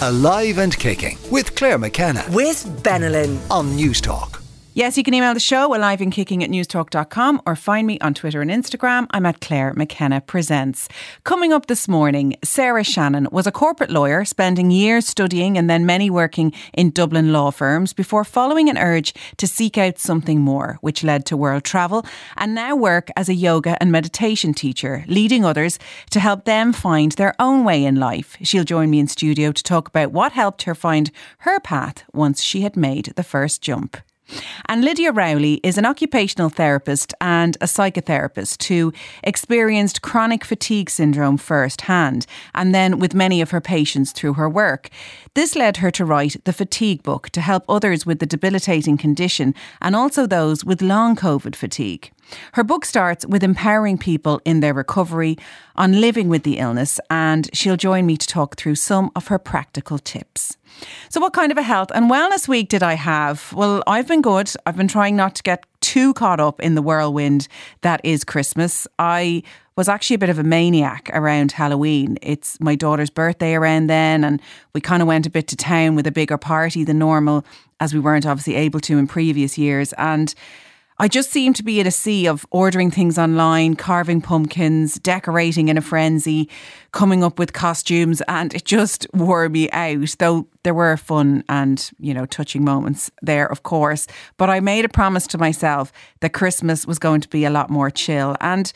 Alive and Kicking with Claire McKenna with Benylin. on News Talk. Yes, you can email the show alive and kicking at newstalk.com or find me on Twitter and Instagram. I'm at Claire McKenna Presents. Coming up this morning, Sarah Shannon was a corporate lawyer, spending years studying and then many working in Dublin law firms before following an urge to seek out something more, which led to world travel and now work as a yoga and meditation teacher, leading others to help them find their own way in life. She'll join me in studio to talk about what helped her find her path once she had made the first jump. And Lydia Rowley is an occupational therapist and a psychotherapist who experienced chronic fatigue syndrome firsthand, and then with many of her patients through her work. This led her to write the Fatigue Book to help others with the debilitating condition and also those with long COVID fatigue. Her book starts with empowering people in their recovery, on living with the illness, and she'll join me to talk through some of her practical tips. So, what kind of a health and wellness week did I have? Well, I've been good. I've been trying not to get too caught up in the whirlwind that is Christmas. I was actually a bit of a maniac around Halloween. It's my daughter's birthday around then, and we kind of went a bit to town with a bigger party than normal, as we weren't obviously able to in previous years. And I just seem to be in a sea of ordering things online, carving pumpkins, decorating in a frenzy, coming up with costumes, and it just wore me out. Though there were fun and, you know, touching moments there, of course. But I made a promise to myself that Christmas was going to be a lot more chill. And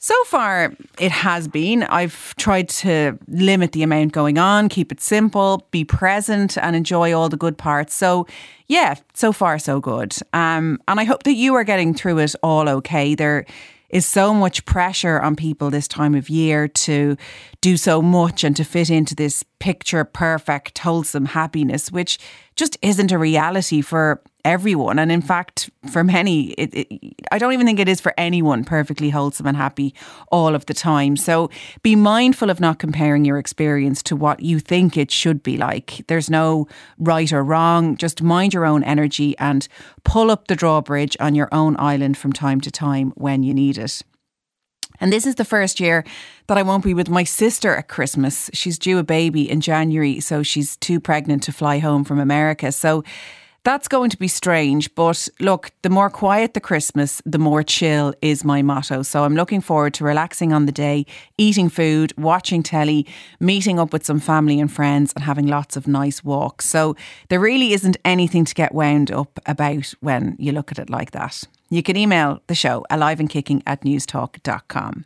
so far, it has been. I've tried to limit the amount going on, keep it simple, be present, and enjoy all the good parts. So, yeah, so far, so good. Um, and I hope that you are getting through it all okay. There is so much pressure on people this time of year to do so much and to fit into this picture perfect, wholesome happiness, which just isn't a reality for everyone. And in fact, for many, it, it, I don't even think it is for anyone perfectly wholesome and happy all of the time. So be mindful of not comparing your experience to what you think it should be like. There's no right or wrong. Just mind your own energy and pull up the drawbridge on your own island from time to time when you need it. And this is the first year that I won't be with my sister at Christmas. She's due a baby in January, so she's too pregnant to fly home from America. So that's going to be strange, but look, the more quiet the Christmas, the more chill is my motto. So I'm looking forward to relaxing on the day, eating food, watching telly, meeting up with some family and friends, and having lots of nice walks. So there really isn't anything to get wound up about when you look at it like that. You can email the show alive and kicking at newstalk.com.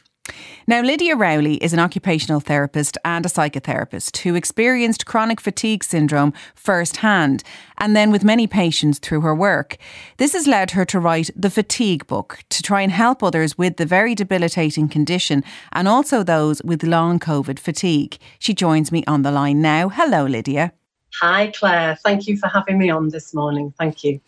Now, Lydia Rowley is an occupational therapist and a psychotherapist who experienced chronic fatigue syndrome firsthand and then with many patients through her work. This has led her to write the Fatigue Book to try and help others with the very debilitating condition and also those with long COVID fatigue. She joins me on the line now. Hello, Lydia. Hi, Claire. Thank you for having me on this morning. Thank you.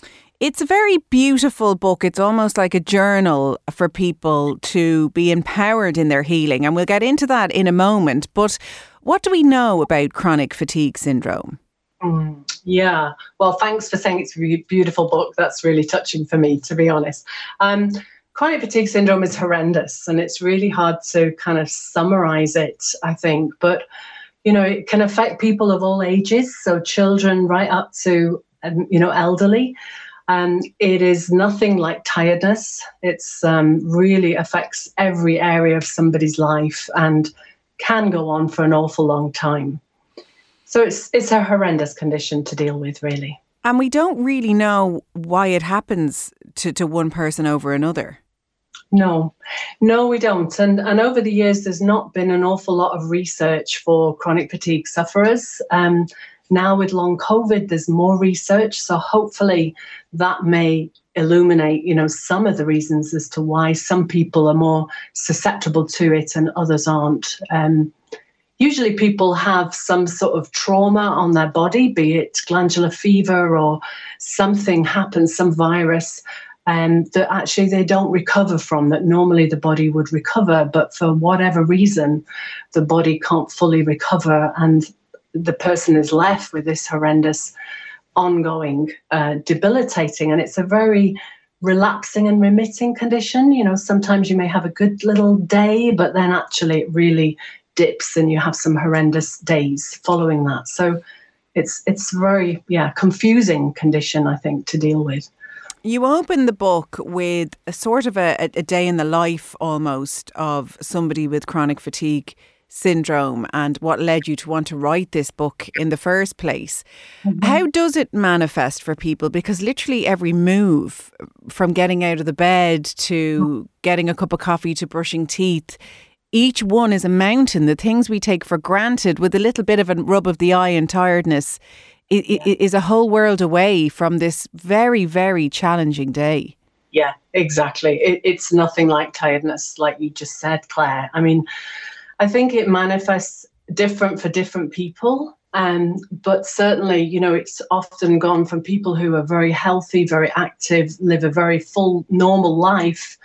It's a very beautiful book. It's almost like a journal for people to be empowered in their healing. And we'll get into that in a moment. But what do we know about chronic fatigue syndrome? Mm, yeah. Well, thanks for saying it's a beautiful book. That's really touching for me, to be honest. Um, chronic fatigue syndrome is horrendous and it's really hard to kind of summarize it, I think. But, you know, it can affect people of all ages. So children right up to, um, you know, elderly. Um, it is nothing like tiredness. It's um, really affects every area of somebody's life and can go on for an awful long time. So it's it's a horrendous condition to deal with, really. And we don't really know why it happens to, to one person over another. No, no, we don't. And and over the years, there's not been an awful lot of research for chronic fatigue sufferers. Um, now with long COVID, there's more research, so hopefully that may illuminate, you know, some of the reasons as to why some people are more susceptible to it and others aren't. Um, usually, people have some sort of trauma on their body, be it glandular fever or something happens, some virus. Um, that actually they don't recover from, that normally the body would recover, but for whatever reason, the body can't fully recover. And the person is left with this horrendous, ongoing, uh, debilitating, and it's a very relapsing and remitting condition. You know, sometimes you may have a good little day, but then actually it really dips and you have some horrendous days following that. So it's it's very yeah confusing condition I think to deal with. You open the book with a sort of a, a day in the life almost of somebody with chronic fatigue syndrome and what led you to want to write this book in the first place. Mm-hmm. How does it manifest for people? Because literally every move from getting out of the bed to getting a cup of coffee to brushing teeth, each one is a mountain. The things we take for granted with a little bit of a rub of the eye and tiredness is a whole world away from this very, very challenging day. Yeah, exactly. It, it's nothing like tiredness, like you just said, Claire. I mean, I think it manifests different for different people. Um, but certainly, you know, it's often gone from people who are very healthy, very active, live a very full, normal life,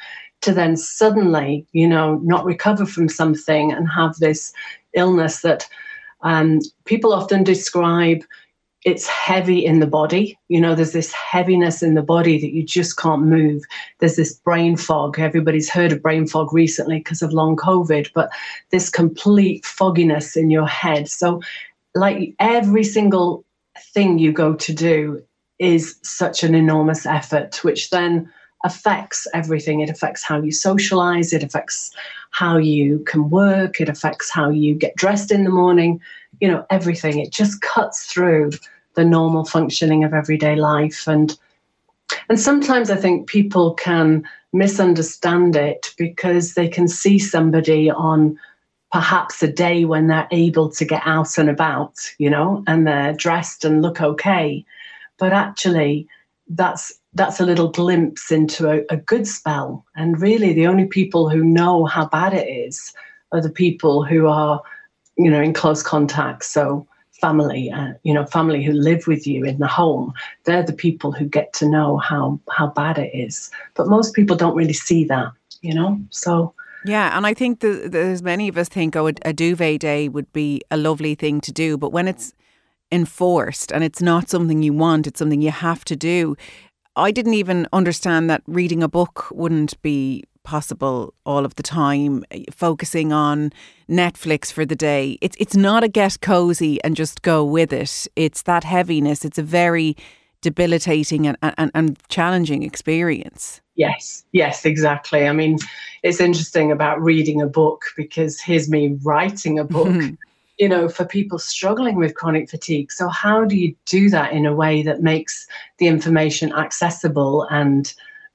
to then suddenly, you know, not recover from something and have this illness that um, people often describe it's heavy in the body. You know, there's this heaviness in the body that you just can't move. There's this brain fog. Everybody's heard of brain fog recently because of long COVID, but this complete fogginess in your head. So, like every single thing you go to do is such an enormous effort, which then affects everything. It affects how you socialize, it affects how you can work, it affects how you get dressed in the morning, you know, everything. It just cuts through the normal functioning of everyday life. And and sometimes I think people can misunderstand it because they can see somebody on perhaps a day when they're able to get out and about, you know, and they're dressed and look okay. But actually, that's that's a little glimpse into a, a, good spell. And really, the only people who know how bad it is are the people who are, you know, in close contact. So family, uh, you know, family who live with you in the home. They're the people who get to know how how bad it is. But most people don't really see that, you know. So. Yeah, and I think there's many of us think, oh, a, a duvet day would be a lovely thing to do, but when it's enforced and it's not something you want, it's something you have to do. I didn't even understand that reading a book wouldn't be possible all of the time, eh, focusing on Netflix for the day. It's it's not a get cozy and just go with it. It's that heaviness. It's a very debilitating and, and, and challenging experience. Yes, yes, exactly. I mean, it's interesting about reading a book because here's me writing a book mm-hmm. You know, for people struggling with chronic fatigue. So, how do you do that in a way that makes the information accessible and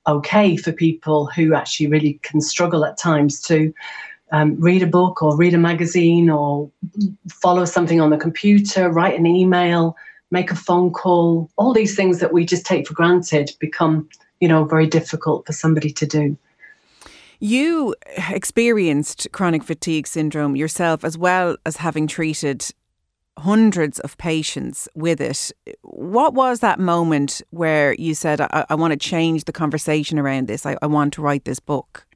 okay for people who actually really can struggle at times to um, read a book or read a magazine or follow something on the computer, write an email, make a phone call? All these things that we just take for granted become, you know, very difficult for somebody to do. You experienced chronic fatigue syndrome yourself, as well as having treated hundreds of patients with it. What was that moment where you said, I, I want to change the conversation around this? I, I want to write this book?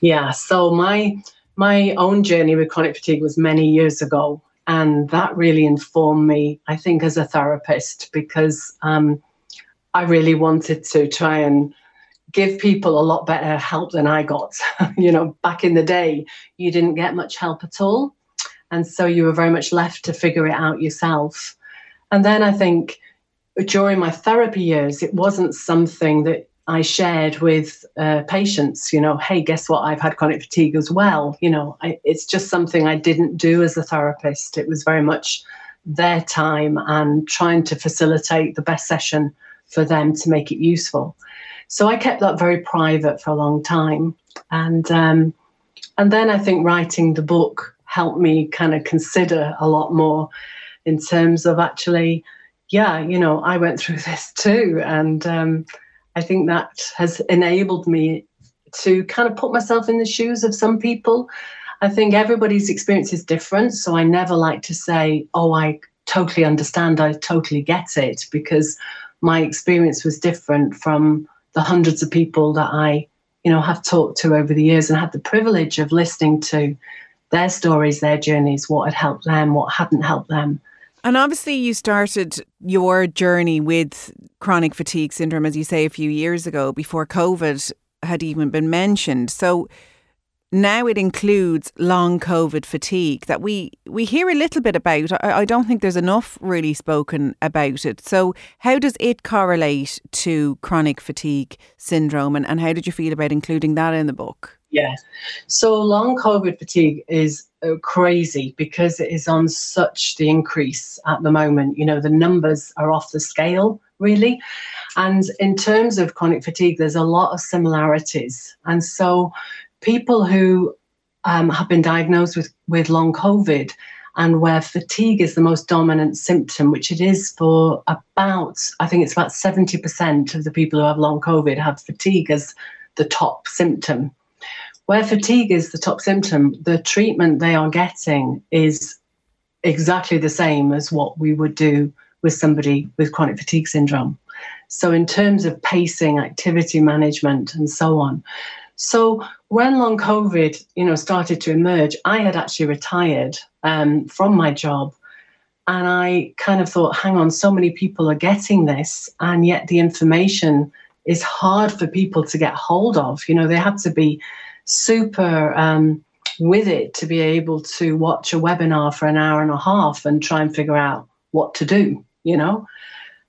Yeah, so my my own journey with chronic fatigue was many years ago. And that really informed me, I think, as a therapist, because um, I really wanted to try and give people a lot better help than I got. you know, back in the day, you didn't get much help at all. And so you were very much left to figure it out yourself. And then I think during my therapy years, it wasn't something that I shared with uh, patients, you know, hey, guess what? I've had chronic fatigue as well. You know, I, it's just something I didn't do as a therapist. It was very much their time and trying to facilitate the best session for them to make it useful. So I kept that very private for a long time, and um, and then I think writing the book helped me kind of consider a lot more in terms of actually, yeah, you know, I went through this too, and um, I think that has enabled me to kind of put myself in the shoes of some people. I think everybody's experience is different, so I never like to say, "Oh, I totally understand, I totally get it," because my experience was different from the hundreds of people that I, you know, have talked to over the years and had the privilege of listening to their stories, their journeys, what had helped them, what hadn't helped them. And obviously, you started your journey with chronic fatigue syndrome, as you say, a few years ago before COVID had even been mentioned. So, now it includes long COVID fatigue that we, we hear a little bit about. I, I don't think there's enough really spoken about it. So, how does it correlate to chronic fatigue syndrome, and, and how did you feel about including that in the book? Yeah. So, long COVID fatigue is uh, crazy because it is on such the increase at the moment. You know, the numbers are off the scale, really. And in terms of chronic fatigue, there's a lot of similarities. And so, people who um, have been diagnosed with, with long COVID and where fatigue is the most dominant symptom, which it is for about, I think it's about 70% of the people who have long COVID have fatigue as the top symptom. Where fatigue is the top symptom, the treatment they are getting is exactly the same as what we would do with somebody with chronic fatigue syndrome. So, in terms of pacing, activity management, and so on, so when long COVID, you know, started to emerge, I had actually retired um, from my job, and I kind of thought, hang on, so many people are getting this, and yet the information is hard for people to get hold of. You know, they have to be super um, with it to be able to watch a webinar for an hour and a half and try and figure out what to do. You know.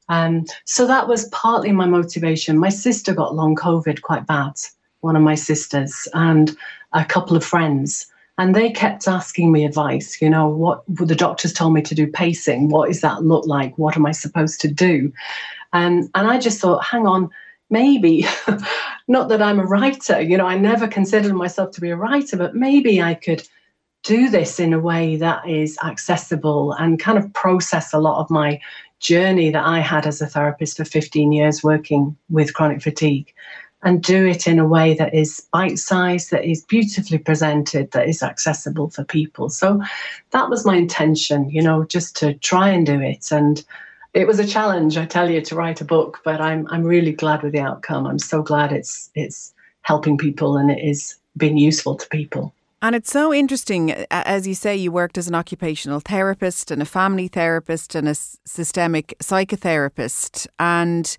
Um, so that was partly my motivation. My sister got long COVID quite bad one of my sisters, and a couple of friends. And they kept asking me advice, you know, what the doctors told me to do pacing. What does that look like? What am I supposed to do? And, and I just thought, hang on, maybe, not that I'm a writer, you know, I never considered myself to be a writer, but maybe I could do this in a way that is accessible and kind of process a lot of my journey that I had as a therapist for 15 years working with chronic fatigue and do it in a way that is bite sized, that is beautifully presented, that is accessible for people. So that was my intention, you know, just to try and do it. And it was a challenge, I tell you, to write a book, but I'm I'm really glad with the outcome. I'm so glad it's it's helping people and it is being useful to people. And it's so interesting, as you say, you worked as an occupational therapist and a family therapist and a systemic psychotherapist. And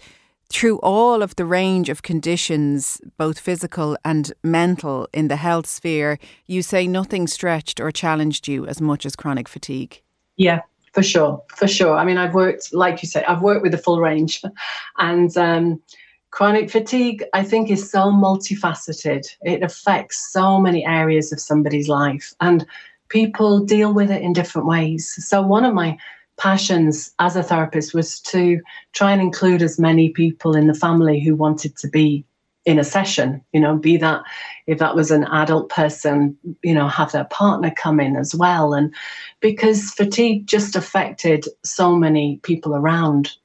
through all of the range of conditions, both physical and mental, in the health sphere, you say nothing stretched or challenged you as much as chronic fatigue. Yeah, for sure, for sure. I mean, I've worked, like you say, I've worked with the full range, and um, chronic fatigue, I think, is so multifaceted. It affects so many areas of somebody's life, and people deal with it in different ways. So, one of my passions as a therapist was to try and include as many people in the family who wanted to be in a session you know be that if that was an adult person you know have their partner come in as well. And because fatigue just affected so many people around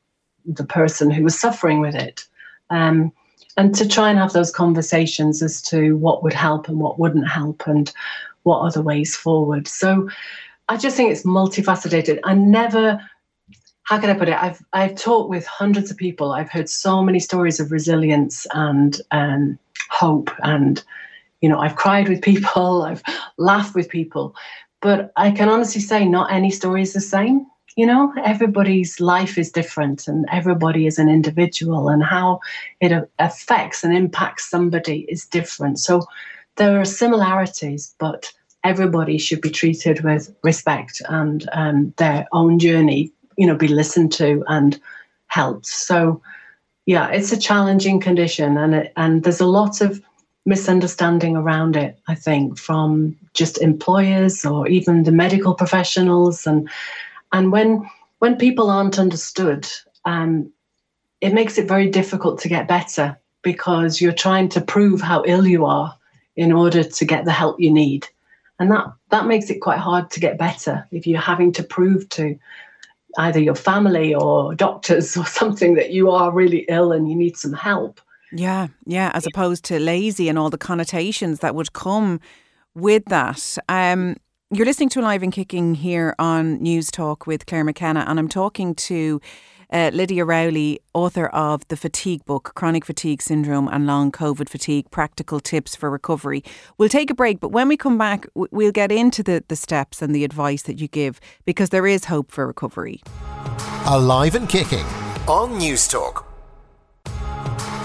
the person who was suffering with it. Um, and to try and have those conversations as to what would help and what wouldn't help and what are the ways forward. So I just think it's multifaceted. I never, how can I put it? I've I've talked with hundreds of people. I've heard so many stories of resilience and um, hope, and you know, I've cried with people, I've laughed with people, but I can honestly say not any story is the same. You know, everybody's life is different, and everybody is an individual, and how it affects and impacts somebody is different. So there are similarities, but everybody should be treated with respect and um, their own journey, you know, be listened to and helped. So, yeah, it's a challenging condition, and it, and there's a lot of misunderstanding around it. I think from just employers or even the medical professionals, and and when when people aren't understood, um, it makes it very difficult to get better because you're trying to prove how ill you are in order to get the help you need and that that makes it quite hard to get better if you're having to prove to either your family or doctors or something that you are really ill and you need some help. Yeah yeah as opposed to lazy and all the connotations that would come with that. Um, you're listening to Alive and Kicking here on News Talk with Claire McKenna, and I'm talking to uh, Lydia Rowley, author of the fatigue book, Chronic Fatigue Syndrome and Long COVID Fatigue Practical Tips for Recovery. We'll take a break, but when we come back, we'll get into the, the steps and the advice that you give because there is hope for recovery. Alive and Kicking on Newstalk.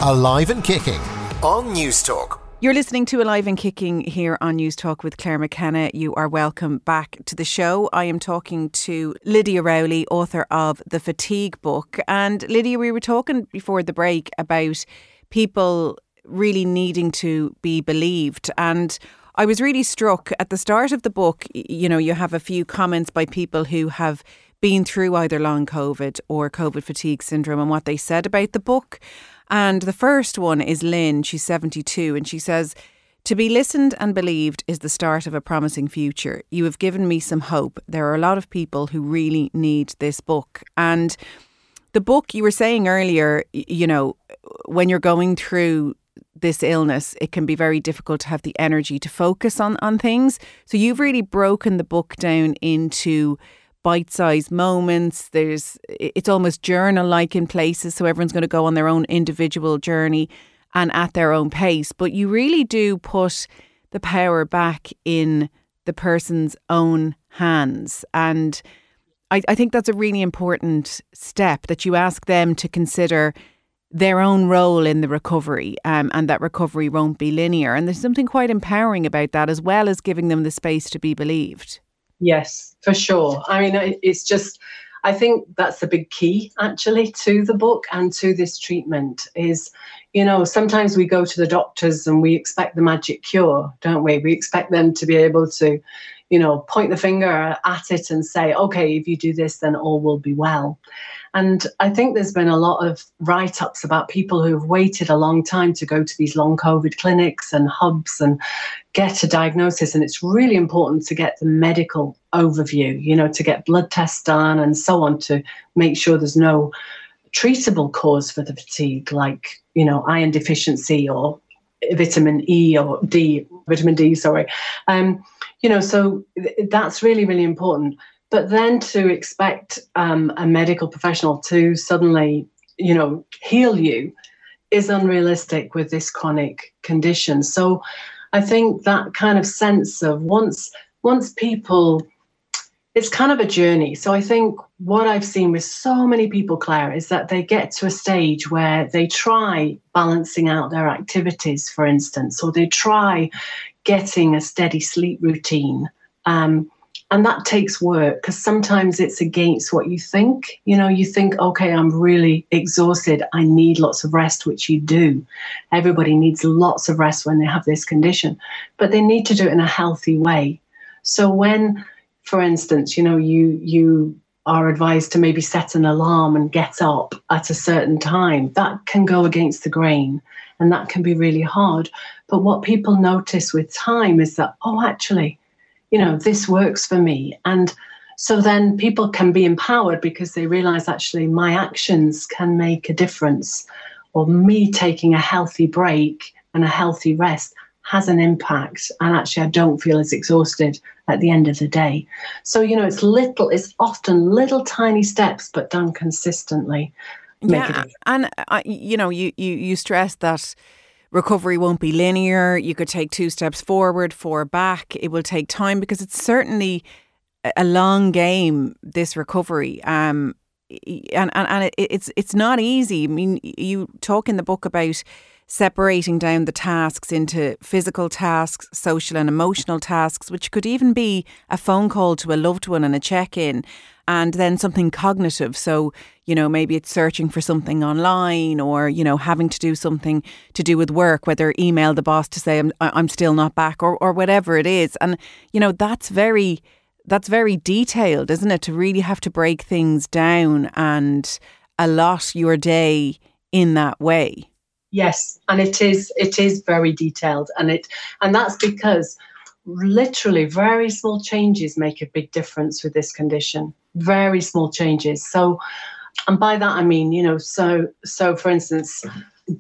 Alive and Kicking on Newstalk. You're listening to Alive and Kicking here on News Talk with Claire McKenna. You are welcome back to the show. I am talking to Lydia Rowley, author of the Fatigue book. And Lydia, we were talking before the break about people really needing to be believed. And I was really struck at the start of the book, you know, you have a few comments by people who have been through either long COVID or COVID fatigue syndrome and what they said about the book. And the first one is Lynn. She's 72 and she says, To be listened and believed is the start of a promising future. You have given me some hope. There are a lot of people who really need this book. And the book you were saying earlier, you know, when you're going through this illness, it can be very difficult to have the energy to focus on, on things. So you've really broken the book down into bite-sized moments. There's it's almost journal-like in places, so everyone's going to go on their own individual journey and at their own pace. But you really do put the power back in the person's own hands, and I, I think that's a really important step that you ask them to consider their own role in the recovery um, and that recovery won't be linear. And there's something quite empowering about that, as well as giving them the space to be believed. Yes, for sure. I mean, it's just, I think that's the big key actually to the book and to this treatment is, you know, sometimes we go to the doctors and we expect the magic cure, don't we? We expect them to be able to, you know, point the finger at it and say, okay, if you do this, then all will be well. And I think there's been a lot of write ups about people who have waited a long time to go to these long COVID clinics and hubs and get a diagnosis. And it's really important to get the medical overview, you know, to get blood tests done and so on to make sure there's no treatable cause for the fatigue, like, you know, iron deficiency or vitamin E or D, vitamin D, sorry. Um, you know, so that's really, really important. But then to expect um, a medical professional to suddenly, you know, heal you is unrealistic with this chronic condition. So I think that kind of sense of once once people it's kind of a journey. So I think what I've seen with so many people, Claire, is that they get to a stage where they try balancing out their activities, for instance, or they try getting a steady sleep routine. Um, and that takes work because sometimes it's against what you think you know you think okay i'm really exhausted i need lots of rest which you do everybody needs lots of rest when they have this condition but they need to do it in a healthy way so when for instance you know you you are advised to maybe set an alarm and get up at a certain time. That can go against the grain and that can be really hard. But what people notice with time is that oh actually you know, this works for me. And so then people can be empowered because they realize actually my actions can make a difference, or me taking a healthy break and a healthy rest has an impact. And actually, I don't feel as exhausted at the end of the day. So, you know, it's little, it's often little tiny steps, but done consistently. Yeah. And, uh, you know, you, you, you stress that recovery won't be linear. You could take two steps forward, four back. It will take time because it's certainly a long game. This recovery, um, and and, and it, it's it's not easy. I mean, you talk in the book about separating down the tasks into physical tasks, social and emotional tasks, which could even be a phone call to a loved one and a check in, and then something cognitive. So, you know, maybe it's searching for something online or, you know, having to do something to do with work, whether email the boss to say, I'm, I'm still not back or, or whatever it is. And, you know, that's very. That's very detailed, isn't it? To really have to break things down and allot your day in that way. Yes, and it is it is very detailed, and it and that's because literally very small changes make a big difference with this condition. Very small changes. So, and by that I mean, you know, so so for instance,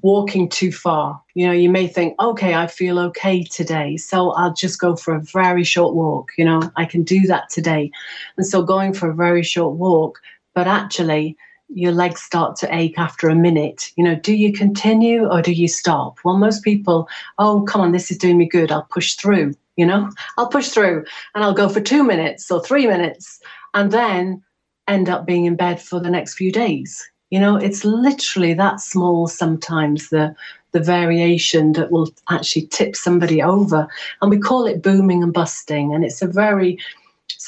walking too far. You know, you may think, okay, I feel okay today, so I'll just go for a very short walk. You know, I can do that today, and so going for a very short walk, but actually your legs start to ache after a minute. You know, do you continue or do you stop? Well, most people, oh, come on, this is doing me good. I'll push through. You know, I'll push through and I'll go for two minutes or three minutes and then end up being in bed for the next few days. You know, it's literally that small sometimes, the the variation that will actually tip somebody over. And we call it booming and busting. And it's a very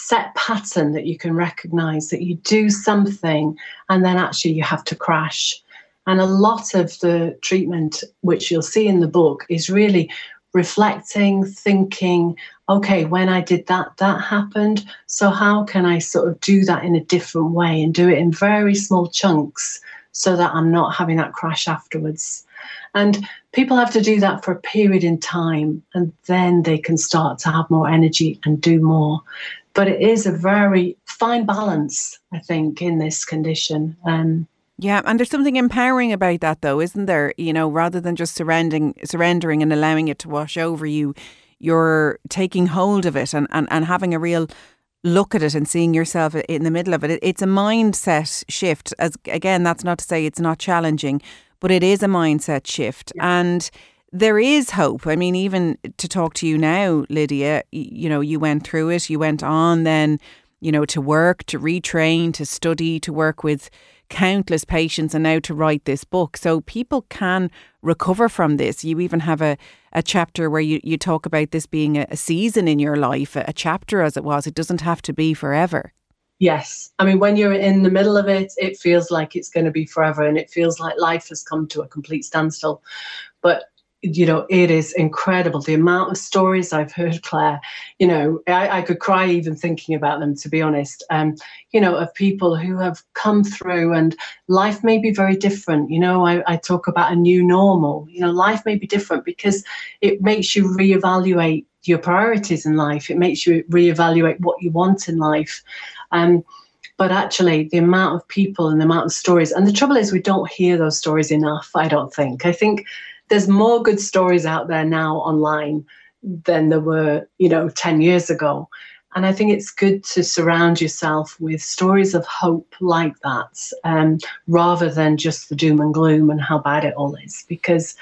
set pattern that you can recognize that you do something and then actually you have to crash. And a lot of the treatment, which you'll see in the book, is really reflecting, thinking, okay, when I did that, that happened. So, how can I sort of do that in a different way and do it in very small chunks so that I'm not having that crash afterwards? And people have to do that for a period in time, and then they can start to have more energy and do more. But it is a very fine balance, I think, in this condition. Um, yeah, and there's something empowering about that, though, isn't there? You know, rather than just surrendering, surrendering and allowing it to wash over you, you're taking hold of it and, and, and having a real look at it and seeing yourself in the middle of it. It's a mindset shift. As again, that's not to say it's not challenging, but it is a mindset shift. Yeah. And there is hope. I mean, even to talk to you now, Lydia, you know, you went through it, you went on then, you know, to work, to retrain, to study, to work with countless patients, and now to write this book. So people can recover from this. You even have a, a chapter where you, you talk about this being a, a season in your life, a, a chapter as it was. It doesn't have to be forever. Yes. I mean, when you're in the middle of it, it feels like it's going to be forever and it feels like life has come to a complete standstill. But you know, it is incredible the amount of stories I've heard, Claire. You know, I, I could cry even thinking about them, to be honest. Um, you know, of people who have come through and life may be very different. You know, I, I talk about a new normal. You know, life may be different because it makes you reevaluate your priorities in life. It makes you reevaluate what you want in life. Um, but actually, the amount of people and the amount of stories, and the trouble is, we don't hear those stories enough. I don't think. I think there's more good stories out there now online than there were, you know, 10 years ago. And I think it's good to surround yourself with stories of hope like that, um, rather than just the doom and gloom and how bad it all is, because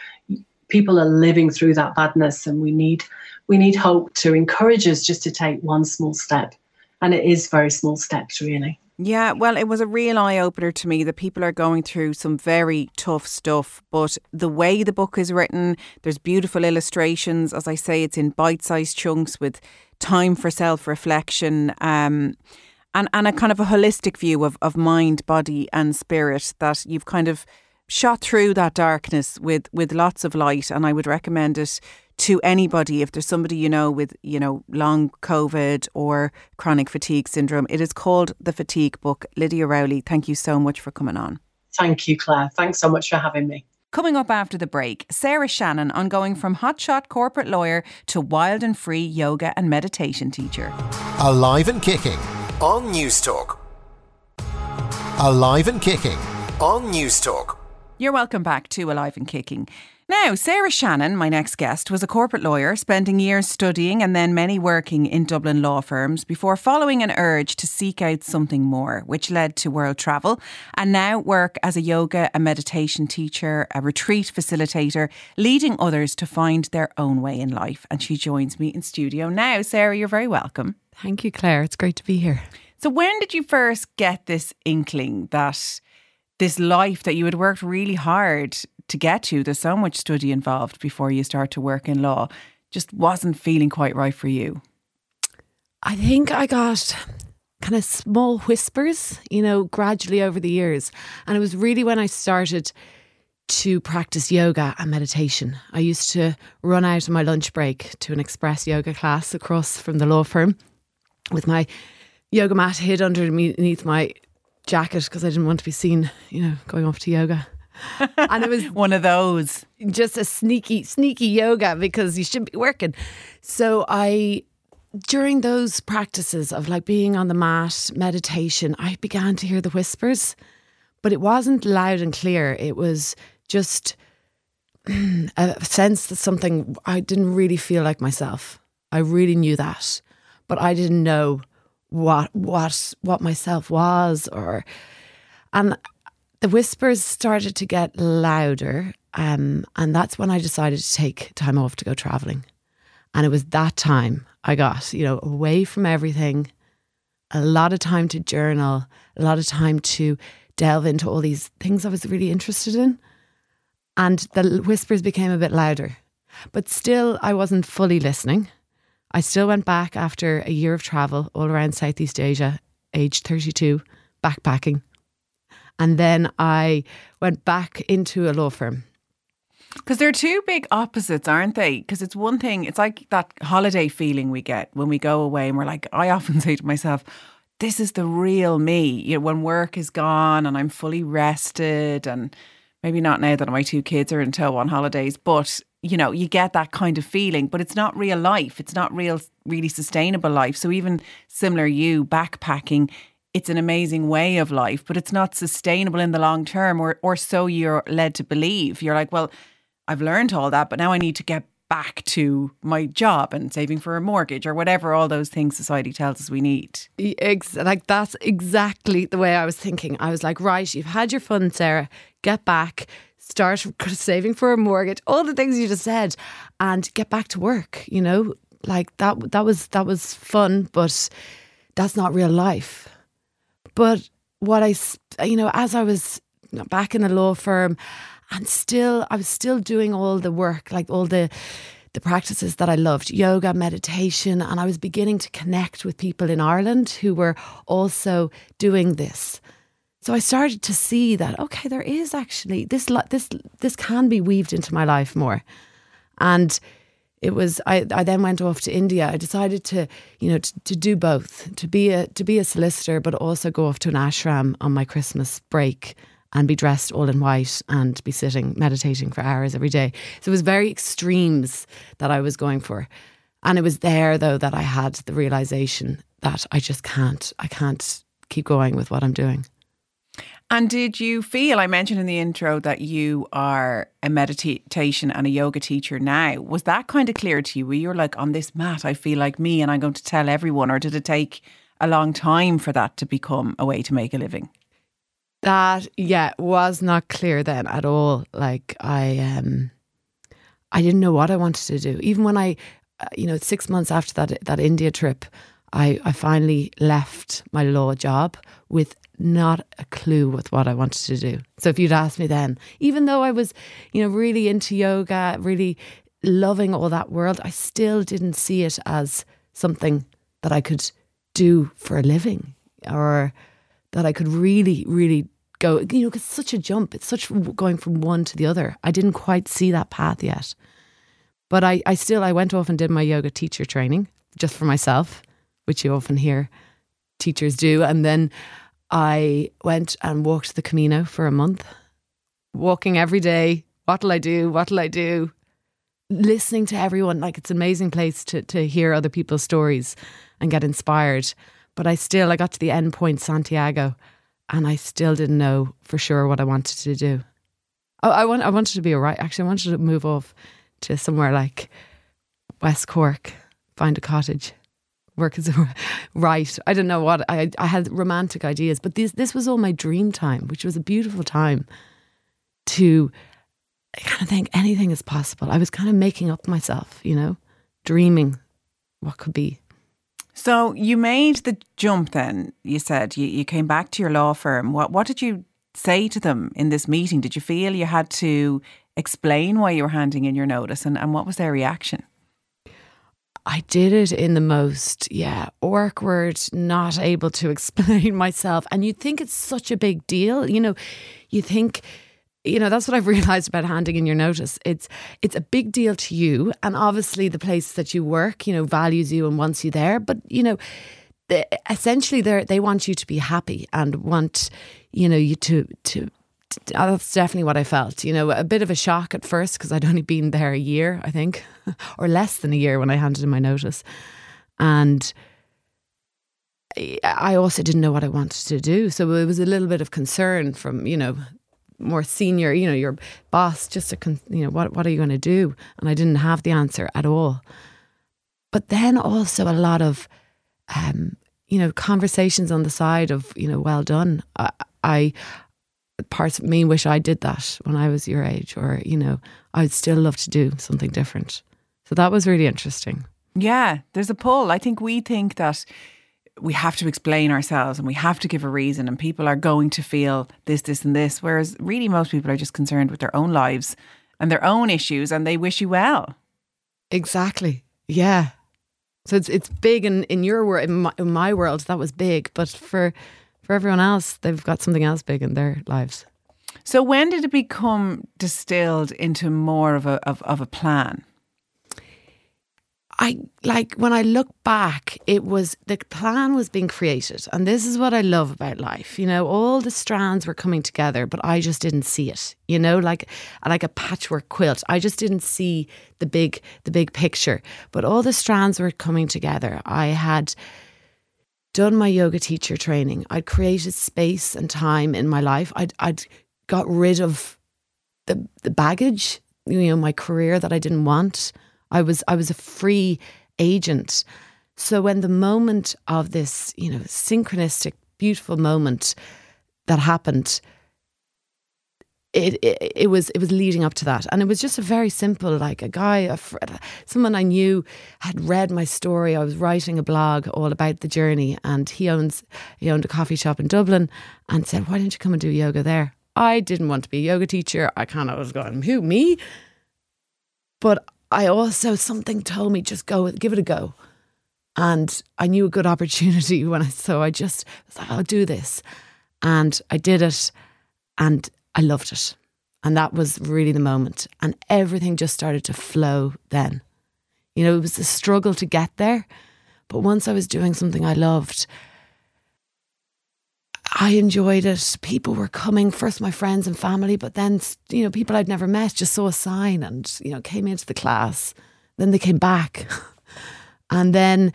people are living through that badness, and we need we need hope to encourage us just to take one small step, and it is very small steps, really. Yeah, well, it was a real eye opener to me that people are going through some very tough stuff. But the way the book is written, there's beautiful illustrations. As I say, it's in bite sized chunks with time for self reflection. Um, and, and a kind of a holistic view of, of mind, body, and spirit that you've kind of shot through that darkness with, with lots of light. And I would recommend it to anybody if there's somebody you know with you know long covid or chronic fatigue syndrome it is called the fatigue book lydia rowley thank you so much for coming on thank you claire thanks so much for having me Coming up after the break, Sarah Shannon on going from hotshot corporate lawyer to wild and free yoga and meditation teacher. Alive and kicking on News Talk. Alive and kicking on Newstalk. You're welcome back to Alive and Kicking. Now, Sarah Shannon, my next guest, was a corporate lawyer, spending years studying and then many working in Dublin law firms before following an urge to seek out something more, which led to world travel and now work as a yoga and meditation teacher, a retreat facilitator, leading others to find their own way in life. And she joins me in studio now. Sarah, you're very welcome. Thank you, Claire. It's great to be here. So, when did you first get this inkling that this life that you had worked really hard to get to. There's so much study involved before you start to work in law. Just wasn't feeling quite right for you. I think I got kind of small whispers, you know, gradually over the years. And it was really when I started to practice yoga and meditation. I used to run out of my lunch break to an express yoga class across from the law firm with my yoga mat hid underneath my jacket because I didn't want to be seen, you know, going off to yoga. And it was one of those. just a sneaky sneaky yoga because you should be working. So i during those practices of like being on the mat meditation i began to hear the whispers but it wasn't loud and clear. It was just a sense that something i didn't really feel like myself. I really knew that but i didn't know what what what myself was or and the whispers started to get louder. Um, and that's when I decided to take time off to go traveling. And it was that time I got, you know, away from everything, a lot of time to journal, a lot of time to delve into all these things I was really interested in. And the whispers became a bit louder. But still, I wasn't fully listening. I still went back after a year of travel all around Southeast Asia, age 32, backpacking. And then I went back into a law firm. Because they're two big opposites, aren't they? Because it's one thing, it's like that holiday feeling we get when we go away and we're like, I often say to myself, this is the real me. You know, when work is gone and I'm fully rested and maybe not now that my two kids are in tow on holidays, but you know, you get that kind of feeling, but it's not real life. It's not real, really sustainable life. So even similar, you backpacking, it's an amazing way of life, but it's not sustainable in the long term, or or so you're led to believe. You're like, well, I've learned all that, but now I need to get back to my job and saving for a mortgage or whatever all those things society tells us we need. Like that's exactly the way I was thinking. I was like, right, you've had your fun, Sarah. Get back, start saving for a mortgage, all the things you just said, and get back to work. You know, like that. That was that was fun, but that's not real life. But what I, you know, as I was back in the law firm, and still, I was still doing all the work, like all the the practices that I loved yoga, meditation, and I was beginning to connect with people in Ireland who were also doing this. So I started to see that okay, there is actually this this this can be weaved into my life more, and it was I, I then went off to India. I decided to you know to, to do both to be a to be a solicitor, but also go off to an ashram on my Christmas break and be dressed all in white and be sitting meditating for hours every day. So it was very extremes that I was going for. And it was there though that I had the realization that I just can't I can't keep going with what I'm doing. And did you feel, I mentioned in the intro that you are a meditation and a yoga teacher now. Was that kind of clear to you? Were you like, on this mat, I feel like me and I'm going to tell everyone? Or did it take a long time for that to become a way to make a living? That, yeah, was not clear then at all. Like, I, um, I didn't know what I wanted to do. Even when I, uh, you know, six months after that, that India trip, I, I finally left my law job with not a clue with what I wanted to do. So if you'd asked me then, even though I was, you know, really into yoga, really loving all that world, I still didn't see it as something that I could do for a living or that I could really, really go, you know, it's such a jump. It's such going from one to the other. I didn't quite see that path yet. But I, I still, I went off and did my yoga teacher training just for myself, which you often hear teachers do. And then I went and walked the Camino for a month, walking every day. What'll I do? What'll I do? Listening to everyone, like it's an amazing place to to hear other people's stories and get inspired. But I still, I got to the end point, Santiago, and I still didn't know for sure what I wanted to do. I, I want, I wanted to be a right. Actually, I wanted to move off to somewhere like West Cork, find a cottage work as a right. I don't know what I I had romantic ideas, but this this was all my dream time, which was a beautiful time to kind of think anything is possible. I was kind of making up myself, you know, dreaming what could be. So you made the jump then, you said you, you came back to your law firm. What what did you say to them in this meeting? Did you feel you had to explain why you were handing in your notice and, and what was their reaction? I did it in the most, yeah, awkward, not able to explain myself. And you think it's such a big deal. You know, you think, you know, that's what I've realized about handing in your notice. It's it's a big deal to you. And obviously the place that you work, you know, values you and wants you there. But, you know, essentially they they want you to be happy and want, you know, you to to that's definitely what I felt. You know, a bit of a shock at first because I'd only been there a year, I think, or less than a year when I handed in my notice. And I also didn't know what I wanted to do. So it was a little bit of concern from, you know, more senior, you know, your boss, just a, con- you know, what, what are you going to do? And I didn't have the answer at all. But then also a lot of, um, you know, conversations on the side of, you know, well done. I, I parts of me wish I did that when I was your age, or, you know, I'd still love to do something different. So that was really interesting. Yeah, there's a pull. I think we think that we have to explain ourselves and we have to give a reason and people are going to feel this this and this whereas really most people are just concerned with their own lives and their own issues and they wish you well Exactly. Yeah. So it's it's big in, in your world, in my, in my world, that was big. But for for everyone else, they've got something else big in their lives. so when did it become distilled into more of a of, of a plan I like when I look back, it was the plan was being created. And this is what I love about life. You know, all the strands were coming together, but I just didn't see it. You know, like like a patchwork quilt. I just didn't see the big the big picture. But all the strands were coming together. I had done my yoga teacher training. I'd created space and time in my life. I'd I'd got rid of the the baggage, you know, my career that I didn't want. I was I was a free agent. So when the moment of this, you know, synchronistic, beautiful moment that happened, it, it it was it was leading up to that, and it was just a very simple, like a guy, a fr- someone I knew had read my story. I was writing a blog all about the journey, and he owns he owned a coffee shop in Dublin, and said, "Why don't you come and do yoga there?" I didn't want to be a yoga teacher. I kind of was going, "Who me?" But I also something told me just go, give it a go, and I knew a good opportunity when I so I just I'll do this, and I did it, and I loved it, and that was really the moment, and everything just started to flow. Then, you know, it was a struggle to get there, but once I was doing something I loved. I enjoyed it. People were coming, first my friends and family, but then, you know, people I'd never met just saw a sign and, you know, came into the class. Then they came back. and then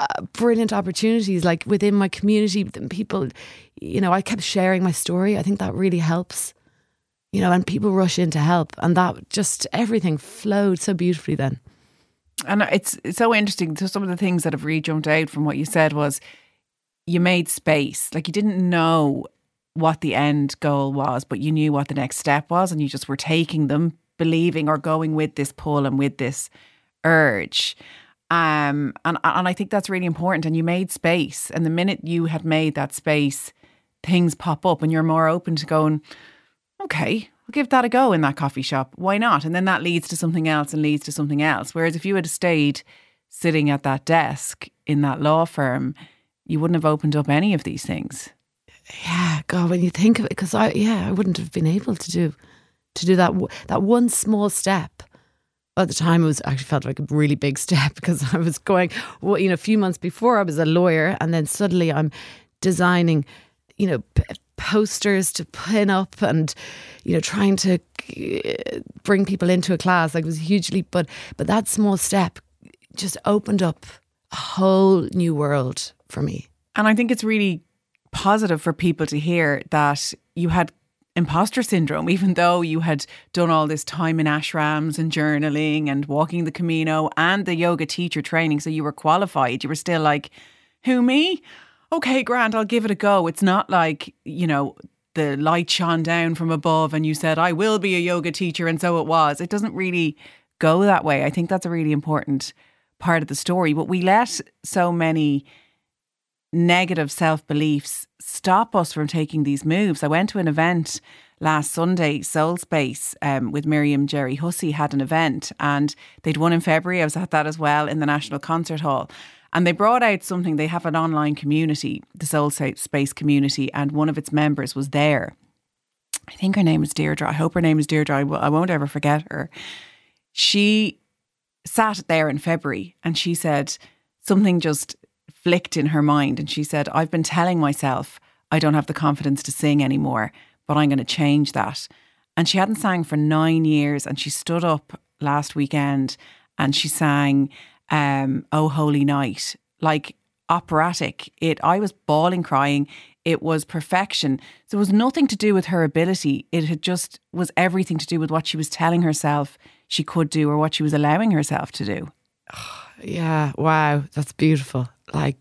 uh, brilliant opportunities like within my community, then people, you know, I kept sharing my story. I think that really helps, you know, and people rush in to help. And that just everything flowed so beautifully then. and it's it's so interesting so some of the things that have really jumped out from what you said was you made space. Like you didn't know what the end goal was but you knew what the next step was and you just were taking them believing or going with this pull and with this urge. Um and and I think that's really important and you made space. And the minute you had made that space things pop up and you're more open to going okay I'll give that a go in that coffee shop. Why not? And then that leads to something else and leads to something else. Whereas if you had stayed sitting at that desk in that law firm you wouldn't have opened up any of these things Yeah, God, when you think of it, because I, yeah, I wouldn't have been able to do, to do that, that one small step. At the time, it was actually felt like a really big step because I was going, well, you know, a few months before I was a lawyer, and then suddenly I'm designing, you know, p- posters to pin up and, you know, trying to bring people into a class. Like it was hugely, but but that small step just opened up a whole new world for me. And I think it's really positive for people to hear that you had imposter syndrome, even though you had done all this time in ashrams and journaling and walking the Camino and the yoga teacher training. So you were qualified. You were still like, who, me? Okay, Grant, I'll give it a go. It's not like, you know, the light shone down from above and you said, I will be a yoga teacher. And so it was. It doesn't really go that way. I think that's a really important part of the story. But we let so many negative self beliefs stop us from taking these moves. I went to an event last Sunday, Soul Space, um, with Miriam Gerry Hussey had an event and they'd won in February. I was at that as well in the National Concert Hall. And they brought out something, they have an online community, the Soul Space community, and one of its members was there. I think her name is Deirdre. I hope her name is Deirdre. I won't ever forget her. She sat there in February and she said something just flicked in her mind. And she said, I've been telling myself I don't have the confidence to sing anymore, but I'm going to change that. And she hadn't sang for nine years. And she stood up last weekend and she sang um, Oh Holy Night, like operatic. It I was bawling crying. It was perfection. So it was nothing to do with her ability. It had just was everything to do with what she was telling herself she could do or what she was allowing herself to do. Yeah, wow, that's beautiful. Like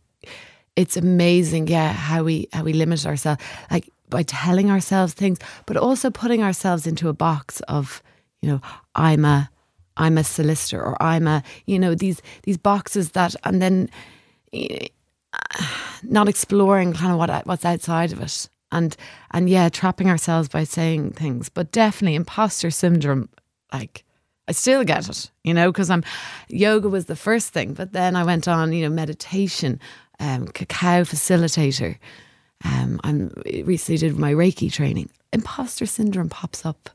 it's amazing, yeah, how we how we limit ourselves like by telling ourselves things, but also putting ourselves into a box of, you know, I'm a I'm a solicitor or I'm a, you know, these these boxes that and then not exploring kind of what what's outside of it and and yeah trapping ourselves by saying things but definitely imposter syndrome like I still get it you know because I'm yoga was the first thing but then I went on you know meditation um, cacao facilitator um, I'm recently did my Reiki training imposter syndrome pops up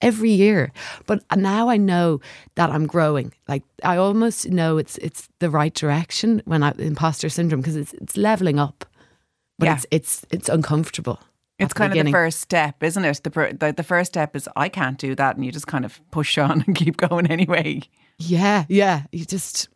every year. But now I know that I'm growing. Like I almost know it's it's the right direction when I imposter syndrome because it's it's leveling up. But Yeah. it's it's it's uncomfortable. It's the kind of the first step, isn't it? The, the the first step is I can't do that, and you just kind of push on and keep going anyway. Yeah, yeah. You just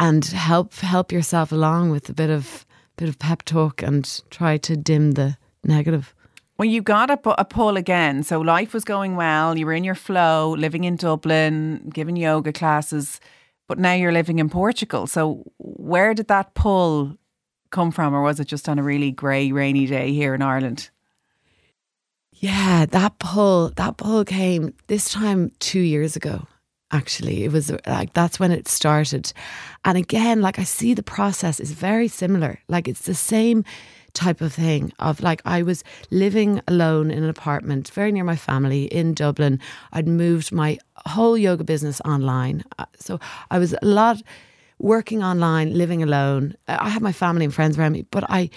and help help yourself along with a bit of bit of pep talk and try to dim the negative. Well, you got a, a pull again. So life was going well. You were in your flow, living in Dublin, giving yoga classes, but now you're living in Portugal. So where did that pull come from, or was it just on a really grey, rainy day here in Ireland? Yeah, that pull, that pull came this time two years ago. Actually, it was like that's when it started. And again, like I see the process is very similar. Like it's the same type of thing of like I was living alone in an apartment very near my family in Dublin. I'd moved my whole yoga business online. Uh, So I was a lot working online, living alone. I had my family and friends around me, but I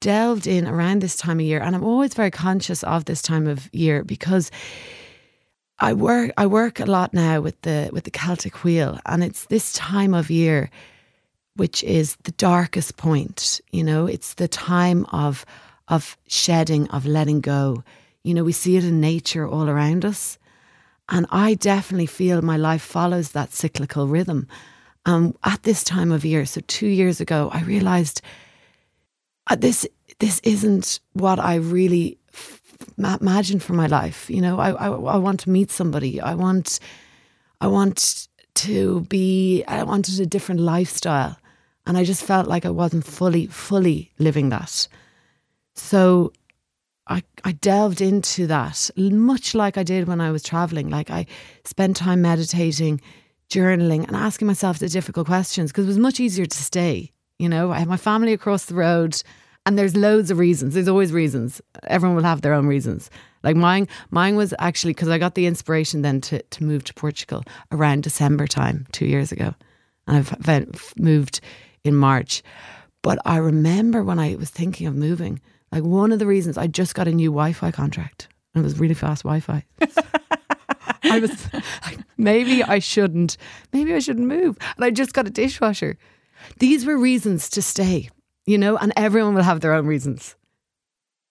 delved in around this time of year and I'm always very conscious of this time of year because I work I work a lot now with the with the Celtic wheel and it's this time of year which is the darkest point, you know, it's the time of of shedding, of letting go. You know, we see it in nature all around us. And I definitely feel my life follows that cyclical rhythm. Um, at this time of year, so two years ago, I realized uh, this this isn't what I really f- imagined for my life. You know, I, I I want to meet somebody. I want I want to be. I wanted a different lifestyle, and I just felt like I wasn't fully fully living that. So I, I delved into that much like I did when I was traveling. Like I spent time meditating, journaling, and asking myself the difficult questions because it was much easier to stay. You know, I have my family across the road, and there's loads of reasons. There's always reasons. Everyone will have their own reasons. Like mine, mine was actually because I got the inspiration then to to move to Portugal around December time two years ago, and I've then moved in March. But I remember when I was thinking of moving, like one of the reasons I just got a new Wi-Fi contract, and it was really fast Wi-Fi. I was like, maybe I shouldn't, maybe I shouldn't move, and I just got a dishwasher. These were reasons to stay, you know, and everyone will have their own reasons.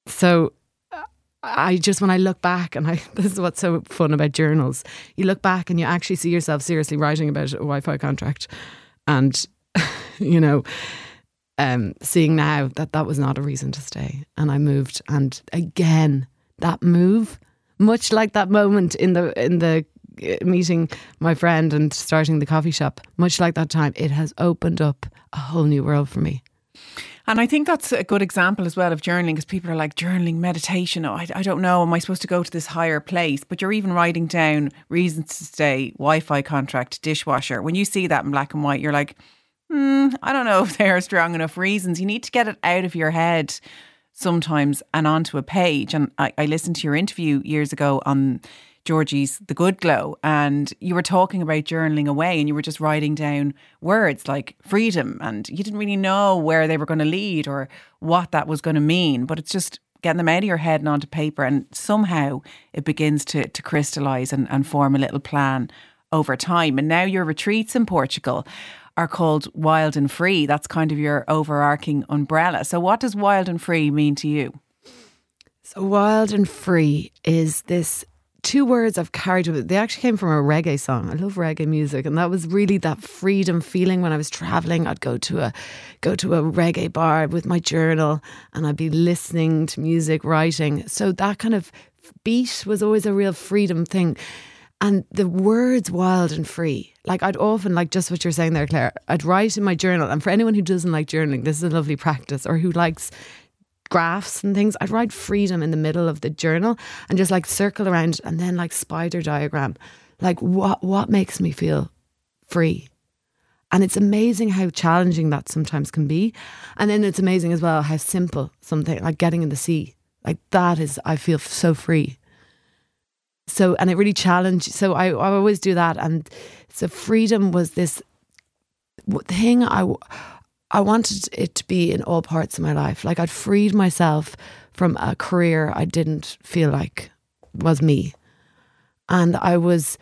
So uh, I just, when I look back, and I, this is what's so fun about journals, you look back and you actually see yourself seriously writing about a Wi Fi contract. And, you know, um, seeing now that that was not a reason to stay. And I moved. And again, that move, much like that moment in the, in the, uh, meeting my friend and starting the coffee shop much like that time it has opened up a whole new world for me And I think that's a good example as well of journaling because people are like, journaling, meditation. Oh, I, I don't know. Am I supposed to go to this higher place? But you're even writing down reasons to stay, Wi Fi contract, dishwasher. When you see that in black and white, you're like, hmm, I don't know if they are strong enough reasons. You need to get it out of your head sometimes and onto a page. And I, I listened to your interview years ago on Georgie's The Good Glow, and you were talking about journaling away and you were just writing down words like freedom, and you didn't really know where they were going to lead or what that was going to mean, but it's just getting them out of your head and onto paper, and somehow it begins to, to crystallize and, and form a little plan over time. And now your retreats in Portugal are called Wild and Free. That's kind of your overarching umbrella. So, what does Wild and Free mean to you? So wild and free is this two words I've carried with it. They actually came from a reggae song. I love reggae music, and that was really that freedom feeling when I was traveling. I'd go to a go to a reggae bar with my journal, and I'd be listening to music, writing. So that kind of beat was always a real freedom thing. And the words wild and free, like I'd often, like just what you're saying there, Claire, I'd write in my journal. And for anyone who doesn't like journaling, this is a lovely practice, or who likes graphs and things, I'd write freedom in the middle of the journal and just like circle around and then like spider diagram, like what what makes me feel free. And it's amazing how challenging that sometimes can be. And then it's amazing as well how simple something like getting in the sea, like that is, I feel so free. So, and it really challenged. So I, I always do that. And so freedom was this thing I, I wanted it to be in all parts of my life. Like I'd freed myself from a career I didn't feel like was me. And I was,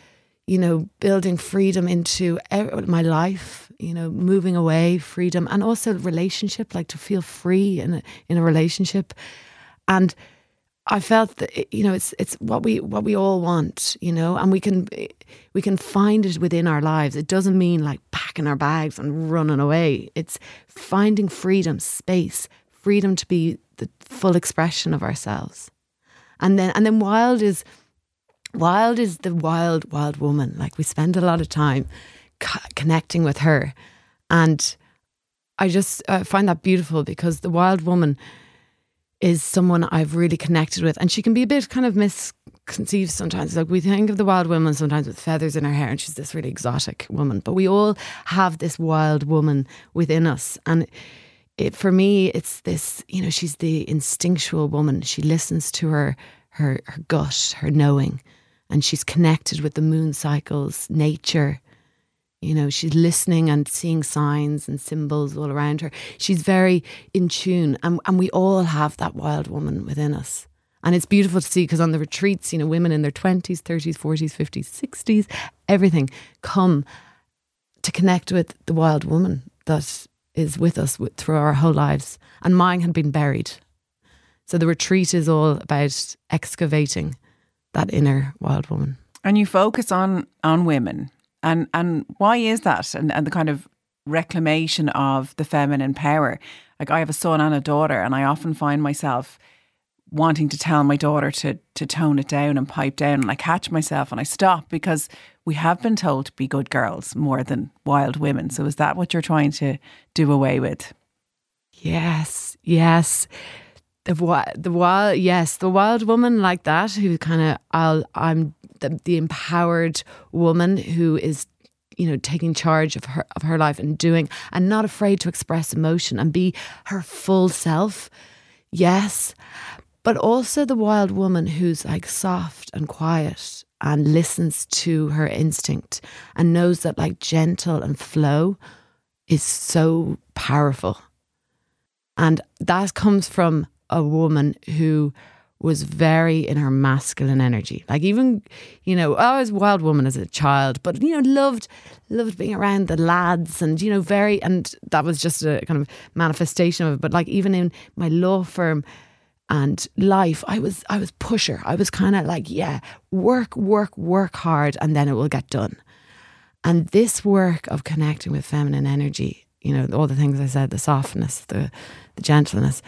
you know, building freedom into my life, you know, moving away, freedom, and also relationship, like to feel free in a, in a relationship. And I felt that you know it's it's what we what we all want, you know, and we can we can find it within our lives. It doesn't mean like packing our bags and running away. It's finding freedom, space, freedom to be the full expression of ourselves. And then and then wild is wild is the wild wild woman. Like we spend a lot of time co- connecting with her, and I just uh, find that beautiful because the wild woman is someone I've really connected with. And she can be a bit kind of misconceived sometimes. Like we think of the wild woman sometimes with feathers in her hair, and she's this really exotic woman. But we all have this wild woman within us. And it, for me, it's this, you know, she's the instinctual woman. She listens to her, her, her gut, her knowing, and she's connected with the moon cycles, nature, you know, she's listening and seeing signs and symbols all around her. She's very in tune. And, and we all have that wild woman within us. And it's beautiful to see because on the retreats, you know, women in their 20s, 30s, 40s, 50s, 60s, everything come to connect with the wild woman that is with us through our whole lives. And mine had been buried. So the retreat is all about excavating that inner wild woman. And you focus on on women and and why is that? And and the kind of reclamation of the feminine power. Like I have a son and a daughter, and I often find myself wanting to tell my daughter to to tone it down and pipe down and I catch myself and I stop because we have been told to be good girls more than wild women. So is that what you're trying to do away with? Yes, yes. The the wild yes, the wild woman like that who kind of I'll I'm the, the empowered woman who is you know taking charge of her of her life and doing and not afraid to express emotion and be her full self. Yes. But also the wild woman who's like soft and quiet and listens to her instinct and knows that like gentle and flow is so powerful. And that comes from a woman who was very in her masculine energy. Like even, you know, I was a wild woman as a child, but you know, loved loved being around the lads and, you know, very and that was just a kind of manifestation of it. But like even in my law firm and life, I was I was pusher. I was kind of like, yeah, work, work, work hard and then it will get done. And this work of connecting with feminine energy, you know, all the things I said, the softness, the the gentleness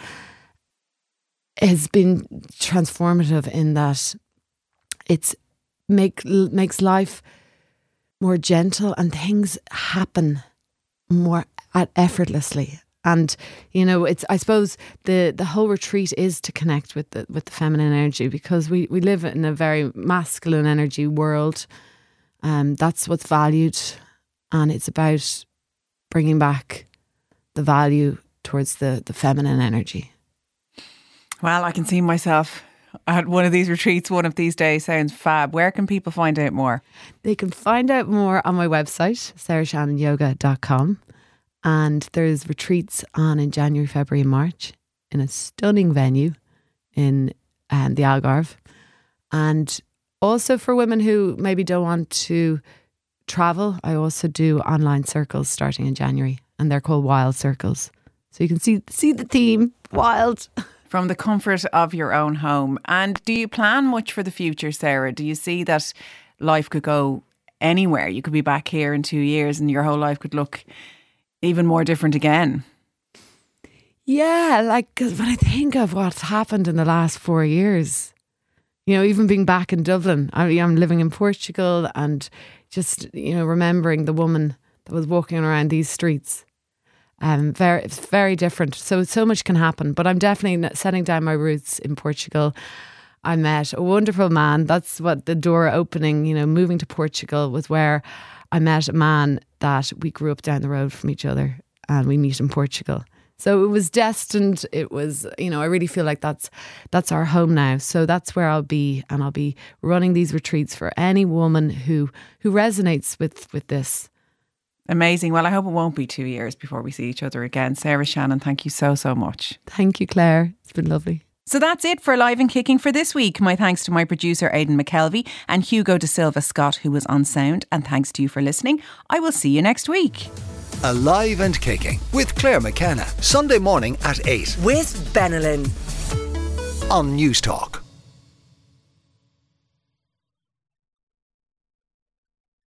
has been transformative in that it's make makes life more gentle and things happen more effortlessly. And you know it's i suppose the the whole retreat is to connect with the with the feminine energy because we we live in a very masculine energy world. Um that's what's valued and it's about bringing back the value towards the the feminine energy well, I can see myself at one of these retreats one of these days. Sounds fab. Where can people find out more? They can find out more on my website, sarahshannonyoga.com. And there's retreats on in January, February, and March in a stunning venue in um, the Algarve. And also for women who maybe don't want to travel, I also do online circles starting in January, and they're called Wild Circles. So you can see see the theme, wild. from the comfort of your own home. And do you plan much for the future, Sarah? Do you see that life could go anywhere? You could be back here in two years and your whole life could look even more different again. Yeah, like cause when I think of what's happened in the last four years, you know, even being back in Dublin, I, I'm living in Portugal and just, you know, remembering the woman that was walking around these streets um, very, it's very different. So so much can happen. But I'm definitely setting down my roots in Portugal. I met a wonderful man. That's what the door opening, you know, moving to Portugal was where I met a man that we grew up down the road from each other and we meet in Portugal. So it was destined. It was, you know, I really feel like that's that's our home now. So that's where I'll be, and I'll be running these retreats for any woman who who resonates with with this. Amazing. Well, I hope it won't be two years before we see each other again. Sarah Shannon, thank you so so much. Thank you, Claire. It's been lovely. So that's it for Live and Kicking for this week. My thanks to my producer Aidan McKelvey and Hugo De Silva Scott, who was on sound. And thanks to you for listening. I will see you next week. Alive and Kicking with Claire McKenna. Sunday morning at 8 With Benylin. on Newstalk.